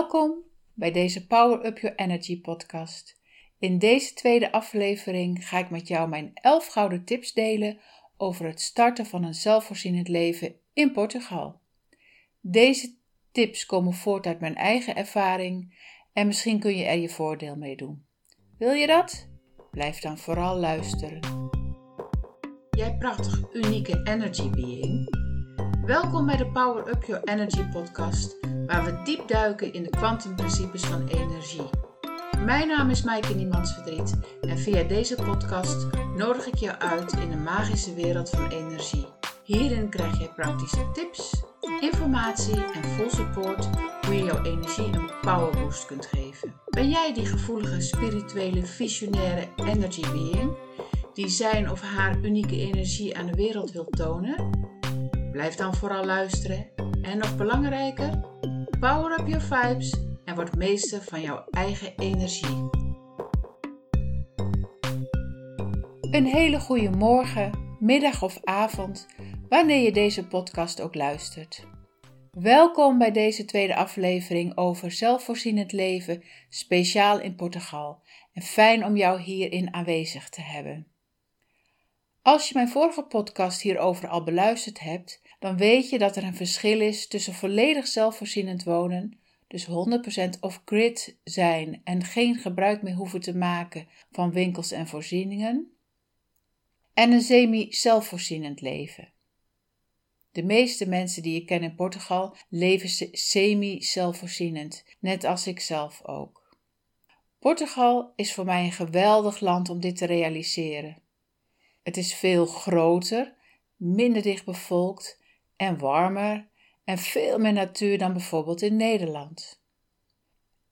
Welkom bij deze Power Up Your Energy podcast. In deze tweede aflevering ga ik met jou mijn 11 gouden tips delen over het starten van een zelfvoorzienend leven in Portugal. Deze tips komen voort uit mijn eigen ervaring en misschien kun je er je voordeel mee doen. Wil je dat? Blijf dan vooral luisteren. Jij prachtig unieke energy being. Welkom bij de Power Up Your Energy podcast, waar we diep duiken in de kwantumprincipes van energie. Mijn naam is Maaike Niemandsverdriet en via deze podcast nodig ik jou uit in de magische wereld van energie. Hierin krijg je praktische tips, informatie en full support hoe je jouw energie een powerboost kunt geven. Ben jij die gevoelige, spirituele, visionaire energy being die zijn of haar unieke energie aan de wereld wil tonen? Blijf dan vooral luisteren en nog belangrijker, power up your vibes en word meester van jouw eigen energie. Een hele goede morgen, middag of avond, wanneer je deze podcast ook luistert. Welkom bij deze tweede aflevering over zelfvoorzienend leven, speciaal in Portugal. En fijn om jou hierin aanwezig te hebben. Als je mijn vorige podcast hierover al beluisterd hebt, dan weet je dat er een verschil is tussen volledig zelfvoorzienend wonen, dus 100% off-grid zijn en geen gebruik meer hoeven te maken van winkels en voorzieningen, en een semi-zelfvoorzienend leven. De meeste mensen die ik ken in Portugal leven semi-zelfvoorzienend, net als ik zelf ook. Portugal is voor mij een geweldig land om dit te realiseren. Het is veel groter, minder dicht bevolkt en warmer en veel meer natuur dan bijvoorbeeld in Nederland.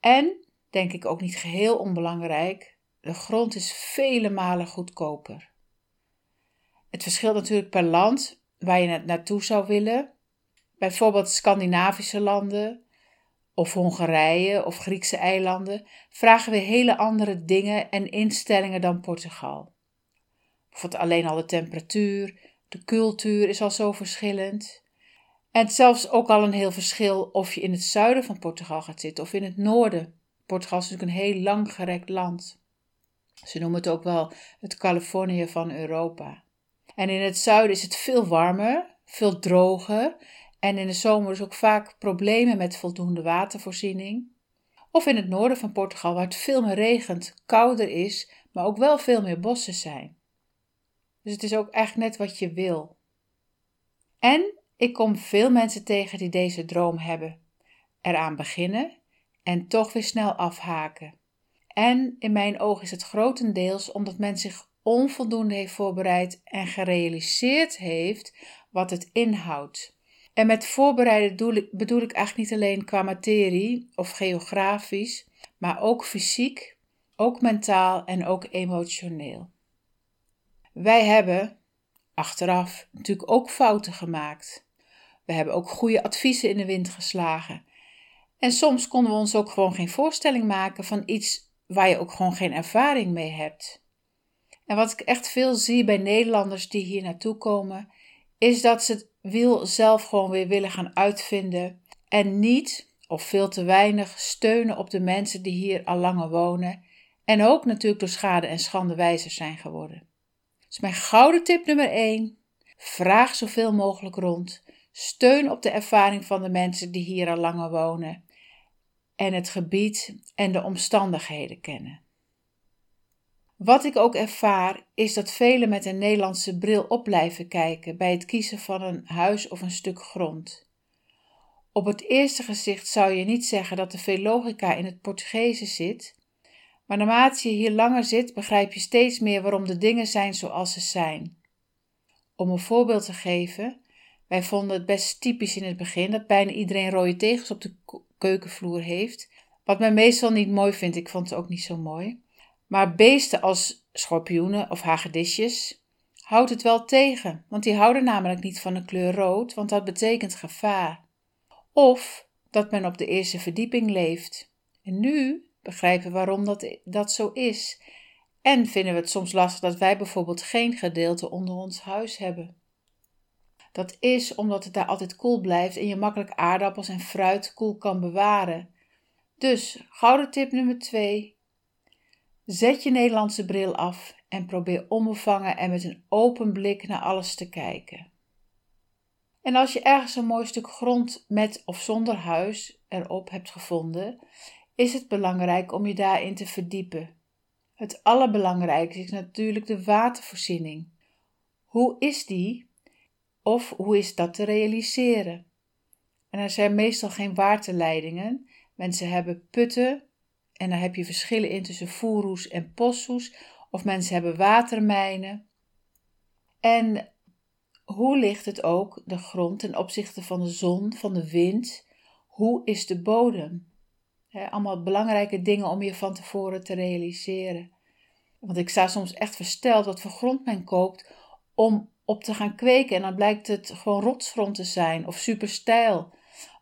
En, denk ik ook niet geheel onbelangrijk, de grond is vele malen goedkoper. Het verschilt natuurlijk per land waar je naartoe zou willen. Bijvoorbeeld Scandinavische landen of Hongarije of Griekse eilanden vragen weer hele andere dingen en instellingen dan Portugal. Bijvoorbeeld alleen al de temperatuur, de cultuur is al zo verschillend. En zelfs ook al een heel verschil of je in het zuiden van Portugal gaat zitten of in het noorden. Portugal is natuurlijk een heel langgerekt land. Ze noemen het ook wel het Californië van Europa. En in het zuiden is het veel warmer, veel droger en in de zomer is ook vaak problemen met voldoende watervoorziening. Of in het noorden van Portugal, waar het veel meer regent, kouder is, maar ook wel veel meer bossen zijn. Dus het is ook echt net wat je wil. En ik kom veel mensen tegen die deze droom hebben, eraan beginnen en toch weer snel afhaken. En in mijn oog is het grotendeels omdat men zich onvoldoende heeft voorbereid en gerealiseerd heeft wat het inhoudt. En met voorbereiden bedoel ik eigenlijk niet alleen qua materie of geografisch, maar ook fysiek, ook mentaal en ook emotioneel. Wij hebben achteraf natuurlijk ook fouten gemaakt. We hebben ook goede adviezen in de wind geslagen. En soms konden we ons ook gewoon geen voorstelling maken van iets waar je ook gewoon geen ervaring mee hebt. En wat ik echt veel zie bij Nederlanders die hier naartoe komen, is dat ze het wiel zelf gewoon weer willen gaan uitvinden en niet, of veel te weinig, steunen op de mensen die hier al langer wonen en ook natuurlijk door schade en schande wijzer zijn geworden. Dus mijn gouden tip nummer 1. Vraag zoveel mogelijk rond. Steun op de ervaring van de mensen die hier al langer wonen. En het gebied en de omstandigheden kennen. Wat ik ook ervaar is dat velen met een Nederlandse bril op blijven kijken bij het kiezen van een huis of een stuk grond. Op het eerste gezicht zou je niet zeggen dat er veel logica in het Portugese zit, maar naarmate je hier langer zit, begrijp je steeds meer waarom de dingen zijn zoals ze zijn. Om een voorbeeld te geven, wij vonden het best typisch in het begin dat bijna iedereen rode tegels op de keukenvloer heeft, wat men meestal niet mooi vindt. Ik vond het ook niet zo mooi. Maar beesten als schorpioenen of hagedisjes houdt het wel tegen, want die houden namelijk niet van de kleur rood, want dat betekent gevaar. Of dat men op de eerste verdieping leeft. En nu begrijpen waarom dat, dat zo is. En vinden we het soms lastig dat wij bijvoorbeeld geen gedeelte onder ons huis hebben. Dat is omdat het daar altijd koel blijft en je makkelijk aardappels en fruit koel kan bewaren. Dus, gouden tip nummer 2. Zet je Nederlandse bril af en probeer onbevangen en met een open blik naar alles te kijken. En als je ergens een mooi stuk grond met of zonder huis erop hebt gevonden, is het belangrijk om je daarin te verdiepen. Het allerbelangrijkste is natuurlijk de watervoorziening. Hoe is die? Of hoe is dat te realiseren? En er zijn meestal geen waterleidingen. Mensen hebben putten en daar heb je verschillen in tussen voerhoes en posthoes. Of mensen hebben watermijnen. En hoe ligt het ook, de grond, ten opzichte van de zon, van de wind? Hoe is de bodem? Allemaal belangrijke dingen om je van tevoren te realiseren. Want ik sta soms echt versteld wat voor grond men koopt om op te gaan kweken. En dan blijkt het gewoon rotsgrond te zijn of super steil.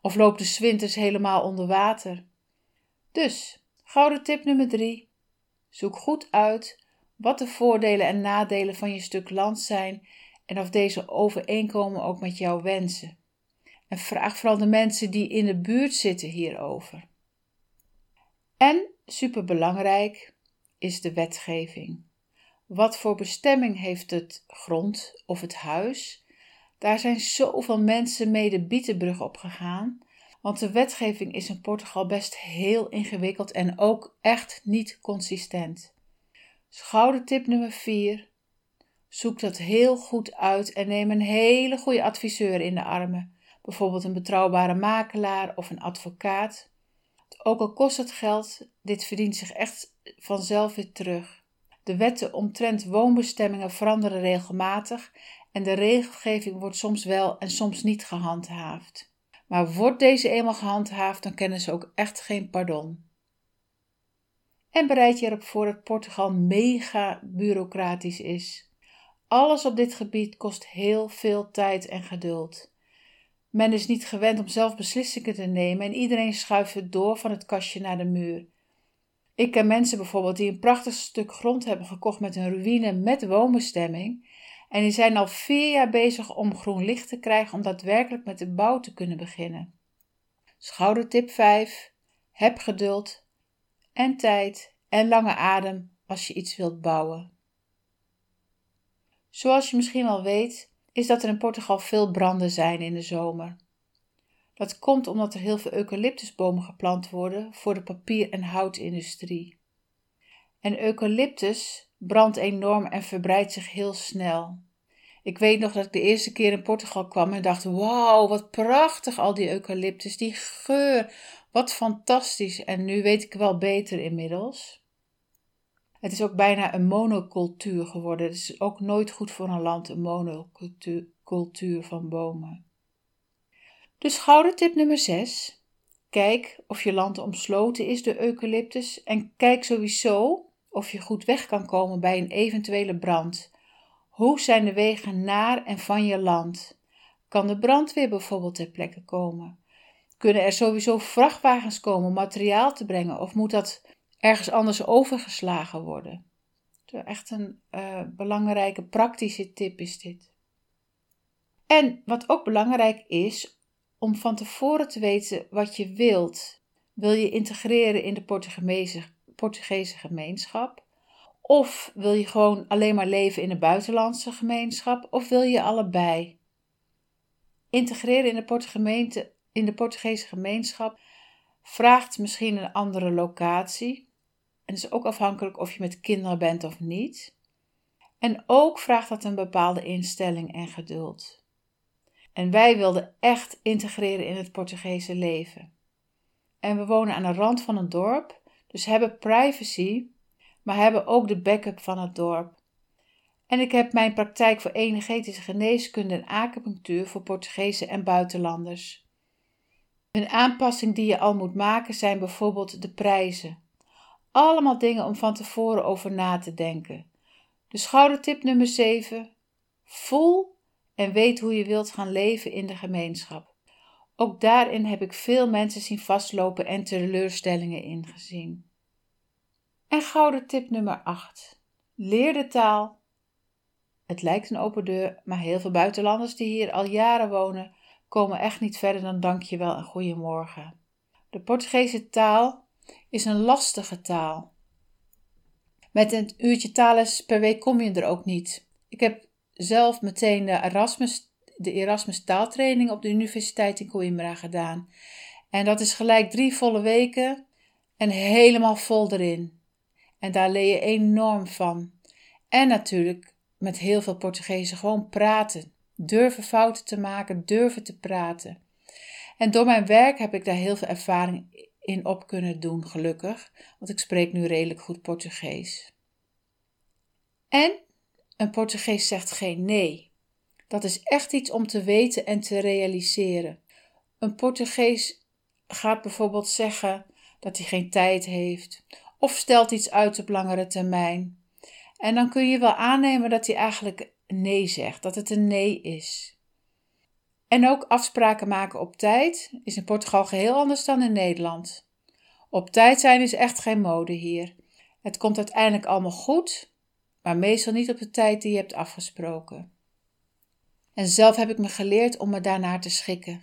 Of loopt de zwinters helemaal onder water. Dus, gouden tip nummer drie. Zoek goed uit wat de voordelen en nadelen van je stuk land zijn en of deze overeenkomen ook met jouw wensen. En vraag vooral de mensen die in de buurt zitten hierover. En superbelangrijk is de wetgeving. Wat voor bestemming heeft het grond of het huis? Daar zijn zoveel mensen mee de Bietenbrug op gegaan, want de wetgeving is in Portugal best heel ingewikkeld en ook echt niet consistent. Schouder tip nummer 4. Zoek dat heel goed uit en neem een hele goede adviseur in de armen, bijvoorbeeld een betrouwbare makelaar of een advocaat. Ook al kost het geld, dit verdient zich echt vanzelf weer terug. De wetten omtrent woonbestemmingen veranderen regelmatig en de regelgeving wordt soms wel en soms niet gehandhaafd. Maar wordt deze eenmaal gehandhaafd, dan kennen ze ook echt geen pardon. En bereid je erop voor dat Portugal mega bureaucratisch is. Alles op dit gebied kost heel veel tijd en geduld. Men is niet gewend om zelf beslissingen te nemen en iedereen schuift het door van het kastje naar de muur. Ik ken mensen bijvoorbeeld die een prachtig stuk grond hebben gekocht met een ruïne met woonbestemming. En die zijn al vier jaar bezig om groen licht te krijgen om daadwerkelijk met de bouw te kunnen beginnen. Schoudertip 5. Heb geduld en tijd en lange adem als je iets wilt bouwen. Zoals je misschien al weet, is dat er in Portugal veel branden zijn in de zomer. Dat komt omdat er heel veel eucalyptusbomen geplant worden voor de papier- en houtindustrie. En eucalyptus brandt enorm en verbreidt zich heel snel. Ik weet nog dat ik de eerste keer in Portugal kwam en dacht: wauw, wat prachtig al die eucalyptus, die geur, wat fantastisch. En nu weet ik wel beter inmiddels. Het is ook bijna een monocultuur geworden. Het is ook nooit goed voor een land, een monocultuur van bomen. Dus gouden tip nummer 6. Kijk of je land omsloten is door eucalyptus en kijk sowieso of je goed weg kan komen bij een eventuele brand. Hoe zijn de wegen naar en van je land? Kan de brandweer bijvoorbeeld ter plekke komen? Kunnen er sowieso vrachtwagens komen om materiaal te brengen of moet dat ergens anders overgeslagen worden? Echt een uh, belangrijke praktische tip is dit. En wat ook belangrijk is, om van tevoren te weten wat je wilt. Wil je integreren in de Portugese, Portugese gemeenschap? Of wil je gewoon alleen maar leven in een buitenlandse gemeenschap? Of wil je allebei? Integreren in de, in de Portugese gemeenschap vraagt misschien een andere locatie. En is ook afhankelijk of je met kinderen bent of niet. En ook vraagt dat een bepaalde instelling en geduld. En wij wilden echt integreren in het Portugese leven. En we wonen aan de rand van een dorp, dus hebben privacy, maar hebben ook de backup van het dorp. En ik heb mijn praktijk voor energetische geneeskunde en acupunctuur voor Portugese en buitenlanders. Een aanpassing die je al moet maken zijn bijvoorbeeld de prijzen. Allemaal dingen om van tevoren over na te denken. De schoudertip nummer 7. Voel en weet hoe je wilt gaan leven in de gemeenschap. Ook daarin heb ik veel mensen zien vastlopen en teleurstellingen ingezien. En gouden tip nummer 8. Leer de taal. Het lijkt een open deur, maar heel veel buitenlanders die hier al jaren wonen, komen echt niet verder dan dankjewel en goeiemorgen. De Portugese taal is een lastige taal. Met een uurtje taalles per week kom je er ook niet. Ik heb zelf meteen de Erasmus, de Erasmus taaltraining op de Universiteit in Coimbra gedaan. En dat is gelijk drie volle weken en helemaal vol erin. En daar leer je enorm van. En natuurlijk met heel veel Portugezen gewoon praten. Durven fouten te maken, durven te praten. En door mijn werk heb ik daar heel veel ervaring in op kunnen doen, gelukkig, want ik spreek nu redelijk goed Portugees. En een Portugees zegt geen nee. Dat is echt iets om te weten en te realiseren. Een Portugees gaat bijvoorbeeld zeggen dat hij geen tijd heeft, of stelt iets uit op langere termijn. En dan kun je wel aannemen dat hij eigenlijk nee zegt, dat het een nee is. En ook afspraken maken op tijd is in Portugal geheel anders dan in Nederland. Op tijd zijn is echt geen mode hier. Het komt uiteindelijk allemaal goed, maar meestal niet op de tijd die je hebt afgesproken. En zelf heb ik me geleerd om me daarnaar te schikken.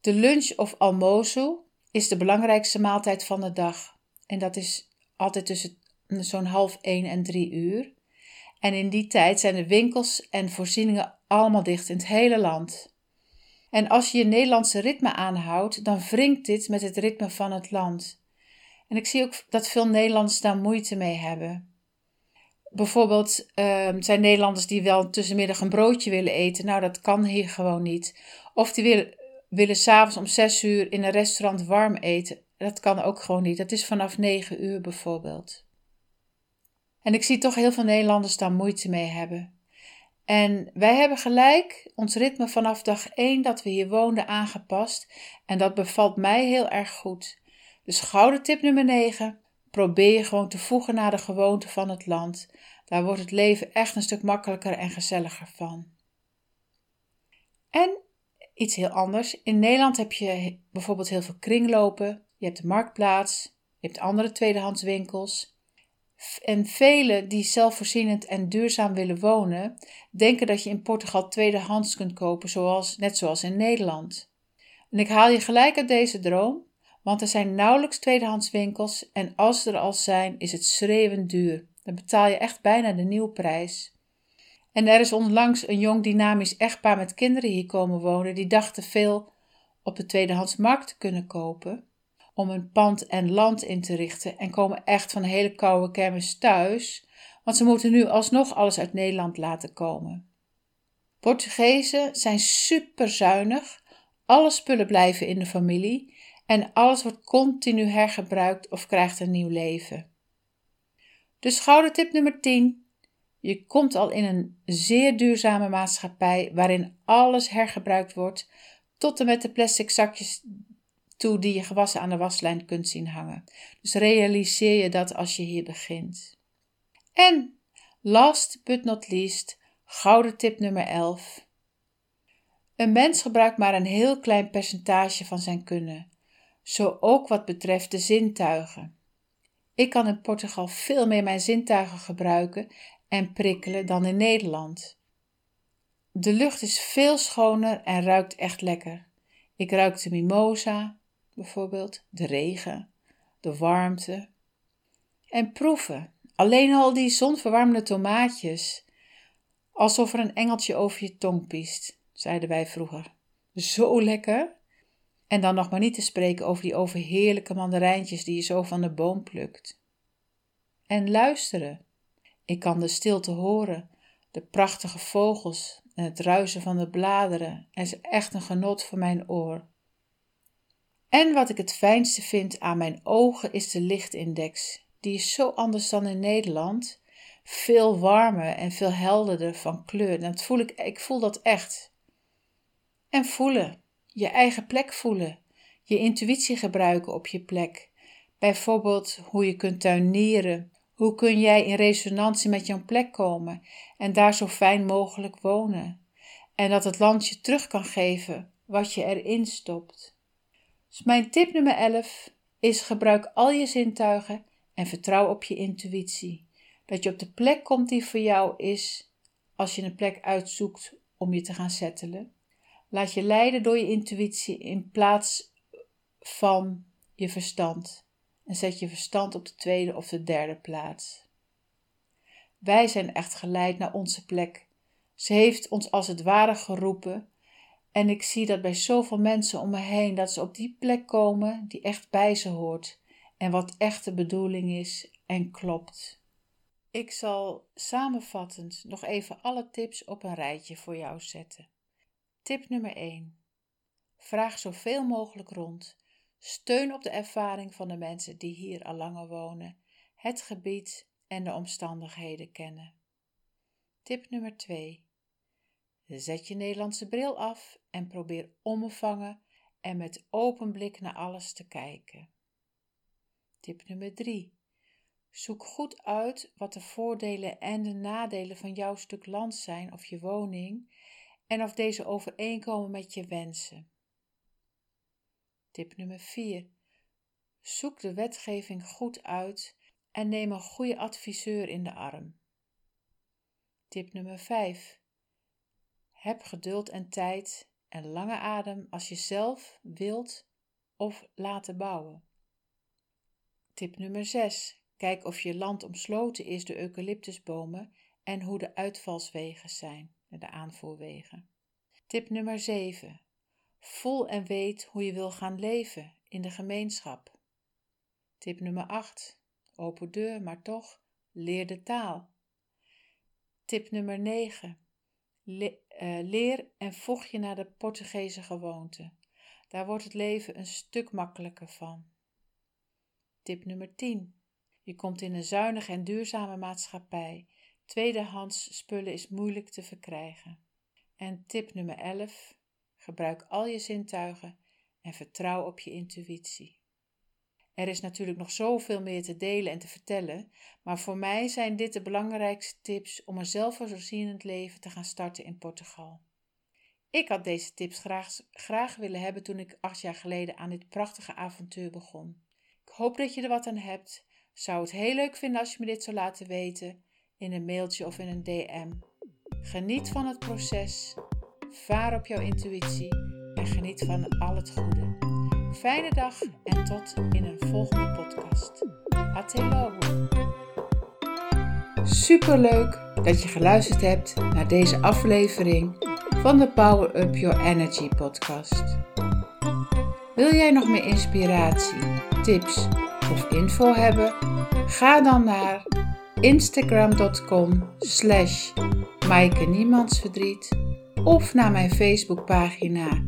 De lunch of almozo is de belangrijkste maaltijd van de dag. En dat is altijd tussen zo'n half één en drie uur. En in die tijd zijn de winkels en voorzieningen allemaal dicht in het hele land. En als je je Nederlandse ritme aanhoudt, dan wringt dit met het ritme van het land. En ik zie ook dat veel Nederlanders daar moeite mee hebben. Bijvoorbeeld uh, zijn Nederlanders die wel tussenmiddag een broodje willen eten. Nou, dat kan hier gewoon niet. Of die willen, willen s'avonds om zes uur in een restaurant warm eten. Dat kan ook gewoon niet. Dat is vanaf negen uur bijvoorbeeld. En ik zie toch heel veel Nederlanders daar moeite mee hebben. En wij hebben gelijk ons ritme vanaf dag 1 dat we hier woonden aangepast. En dat bevalt mij heel erg goed. Dus gouden tip nummer 9. Probeer je gewoon te voegen naar de gewoonte van het land. Daar wordt het leven echt een stuk makkelijker en gezelliger van. En iets heel anders. In Nederland heb je bijvoorbeeld heel veel kringlopen. Je hebt de marktplaats. Je hebt andere tweedehandswinkels. En velen die zelfvoorzienend en duurzaam willen wonen, denken dat je in Portugal tweedehands kunt kopen, zoals, net zoals in Nederland. En ik haal je gelijk uit deze droom, want er zijn nauwelijks tweedehands winkels en als er al zijn, is het schreeuwend duur. Dan betaal je echt bijna de nieuwprijs. En er is onlangs een jong dynamisch echtpaar met kinderen hier komen wonen, die dachten veel op de tweedehandsmarkt te kunnen kopen om een pand en land in te richten en komen echt van hele koude kermis thuis, want ze moeten nu alsnog alles uit Nederland laten komen. Portugezen zijn super zuinig, alle spullen blijven in de familie en alles wordt continu hergebruikt of krijgt een nieuw leven. Dus gouden tip nummer 10. Je komt al in een zeer duurzame maatschappij waarin alles hergebruikt wordt, tot en met de plastic zakjes toe die je gewassen aan de waslijn kunt zien hangen. Dus realiseer je dat als je hier begint. En last but not least, gouden tip nummer 11. Een mens gebruikt maar een heel klein percentage van zijn kunnen, zo ook wat betreft de zintuigen. Ik kan in Portugal veel meer mijn zintuigen gebruiken en prikkelen dan in Nederland. De lucht is veel schoner en ruikt echt lekker. Ik ruik de mimosa, bijvoorbeeld, de regen, de warmte. En proeven, alleen al die zonverwarmde tomaatjes, alsof er een engeltje over je tong piest, zeiden wij vroeger. Zo lekker! En dan nog maar niet te spreken over die overheerlijke mandarijntjes die je zo van de boom plukt. En luisteren. Ik kan de stilte horen, de prachtige vogels en het ruisen van de bladeren. Er is echt een genot voor mijn oor. En wat ik het fijnste vind aan mijn ogen is de lichtindex. Die is zo anders dan in Nederland. Veel warmer en veel helderder van kleur. Dat voel ik, ik voel dat echt. En voelen. Je eigen plek voelen. Je intuïtie gebruiken op je plek. Bijvoorbeeld hoe je kunt tuinieren. Hoe kun jij in resonantie met jouw plek komen en daar zo fijn mogelijk wonen? En dat het land je terug kan geven wat je erin stopt. Dus mijn tip nummer 11 is gebruik al je zintuigen en vertrouw op je intuïtie. Dat je op de plek komt die voor jou is als je een plek uitzoekt om je te gaan settelen. Laat je leiden door je intuïtie in plaats van je verstand. en zet je verstand op de tweede of de derde plaats. Wij zijn echt geleid naar onze plek. Ze heeft ons als het ware geroepen en ik zie dat bij zoveel mensen om me heen dat ze op die plek komen die echt bij ze hoort en wat echt de bedoeling is en klopt. Ik zal samenvattend nog even alle tips op een rijtje voor jou zetten. Tip nummer 1. Vraag zoveel mogelijk rond. Steun op de ervaring van de mensen die hier al langer wonen, het gebied en de omstandigheden kennen. Tip nummer 2. Zet je Nederlandse bril af en probeer onbevangen en met open blik naar alles te kijken. Tip nummer 3. Zoek goed uit wat de voordelen en de nadelen van jouw stuk land zijn of je woning en of deze overeenkomen met je wensen. Tip nummer 4. Zoek de wetgeving goed uit en neem een goede adviseur in de arm. Tip nummer 5. Heb geduld en tijd en lange adem als je zelf wilt of laten bouwen. Tip nummer 6. Kijk of je land omsloten is door eucalyptusbomen en hoe de uitvalswegen zijn, de aanvoerwegen. Tip nummer 7. Voel en weet hoe je wil gaan leven in de gemeenschap. Tip nummer 8. Open deur, maar toch leer de taal. Tip nummer 9. Eh, leer en voeg je naar de Portugese gewoonte. Daar wordt het leven een stuk makkelijker van. Tip nummer 10. Je komt in een zuinige en duurzame maatschappij. Tweedehands spullen is moeilijk te verkrijgen. En tip nummer 11. Gebruik al je zintuigen en vertrouw op je intuïtie. Er is natuurlijk nog zoveel meer te delen en te vertellen, maar voor mij zijn dit de belangrijkste tips om een zelfvoorzienend leven te gaan starten in Portugal. Ik had deze tips graag, graag willen hebben toen ik acht jaar geleden aan dit prachtige avontuur begon. Ik hoop dat je er wat aan hebt. Zou het heel leuk vinden als je me dit zou laten weten in een mailtje of in een DM. Geniet van het proces, vaar op jouw intuïtie en geniet van al het goede. Fijne dag en tot in een volgende podcast. Atelo. Super leuk dat je geluisterd hebt naar deze aflevering van de Power Up Your Energy podcast. Wil jij nog meer inspiratie, tips of info hebben? Ga dan naar instagram.com slash of naar mijn Facebookpagina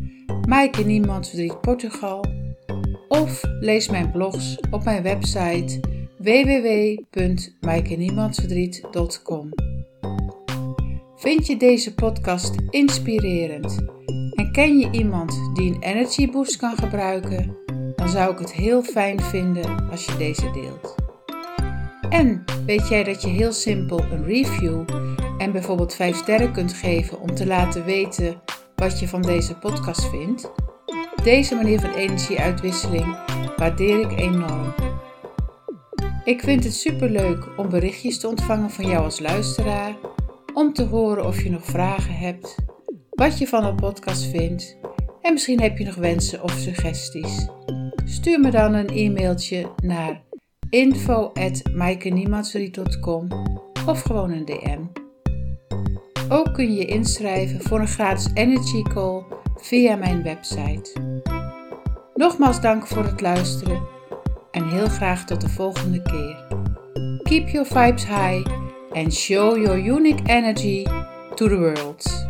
Maaike Niemandsverdriet Portugal of lees mijn blogs op mijn website www.maaikeniemandsverdriet.com Vind je deze podcast inspirerend en ken je iemand die een energy boost kan gebruiken? Dan zou ik het heel fijn vinden als je deze deelt. En weet jij dat je heel simpel een review en bijvoorbeeld 5 sterren kunt geven om te laten weten wat je van deze podcast vindt? Deze manier van energieuitwisseling waardeer ik enorm. Ik vind het superleuk om berichtjes te ontvangen van jou als luisteraar, om te horen of je nog vragen hebt, wat je van de podcast vindt en misschien heb je nog wensen of suggesties. Stuur me dan een e-mailtje naar info.maaikeniemandsverdriet.com of gewoon een DM. Ook kun je inschrijven voor een gratis energy call via mijn website. Nogmaals dank voor het luisteren en heel graag tot de volgende keer. Keep your vibes high and show your unique energy to the world.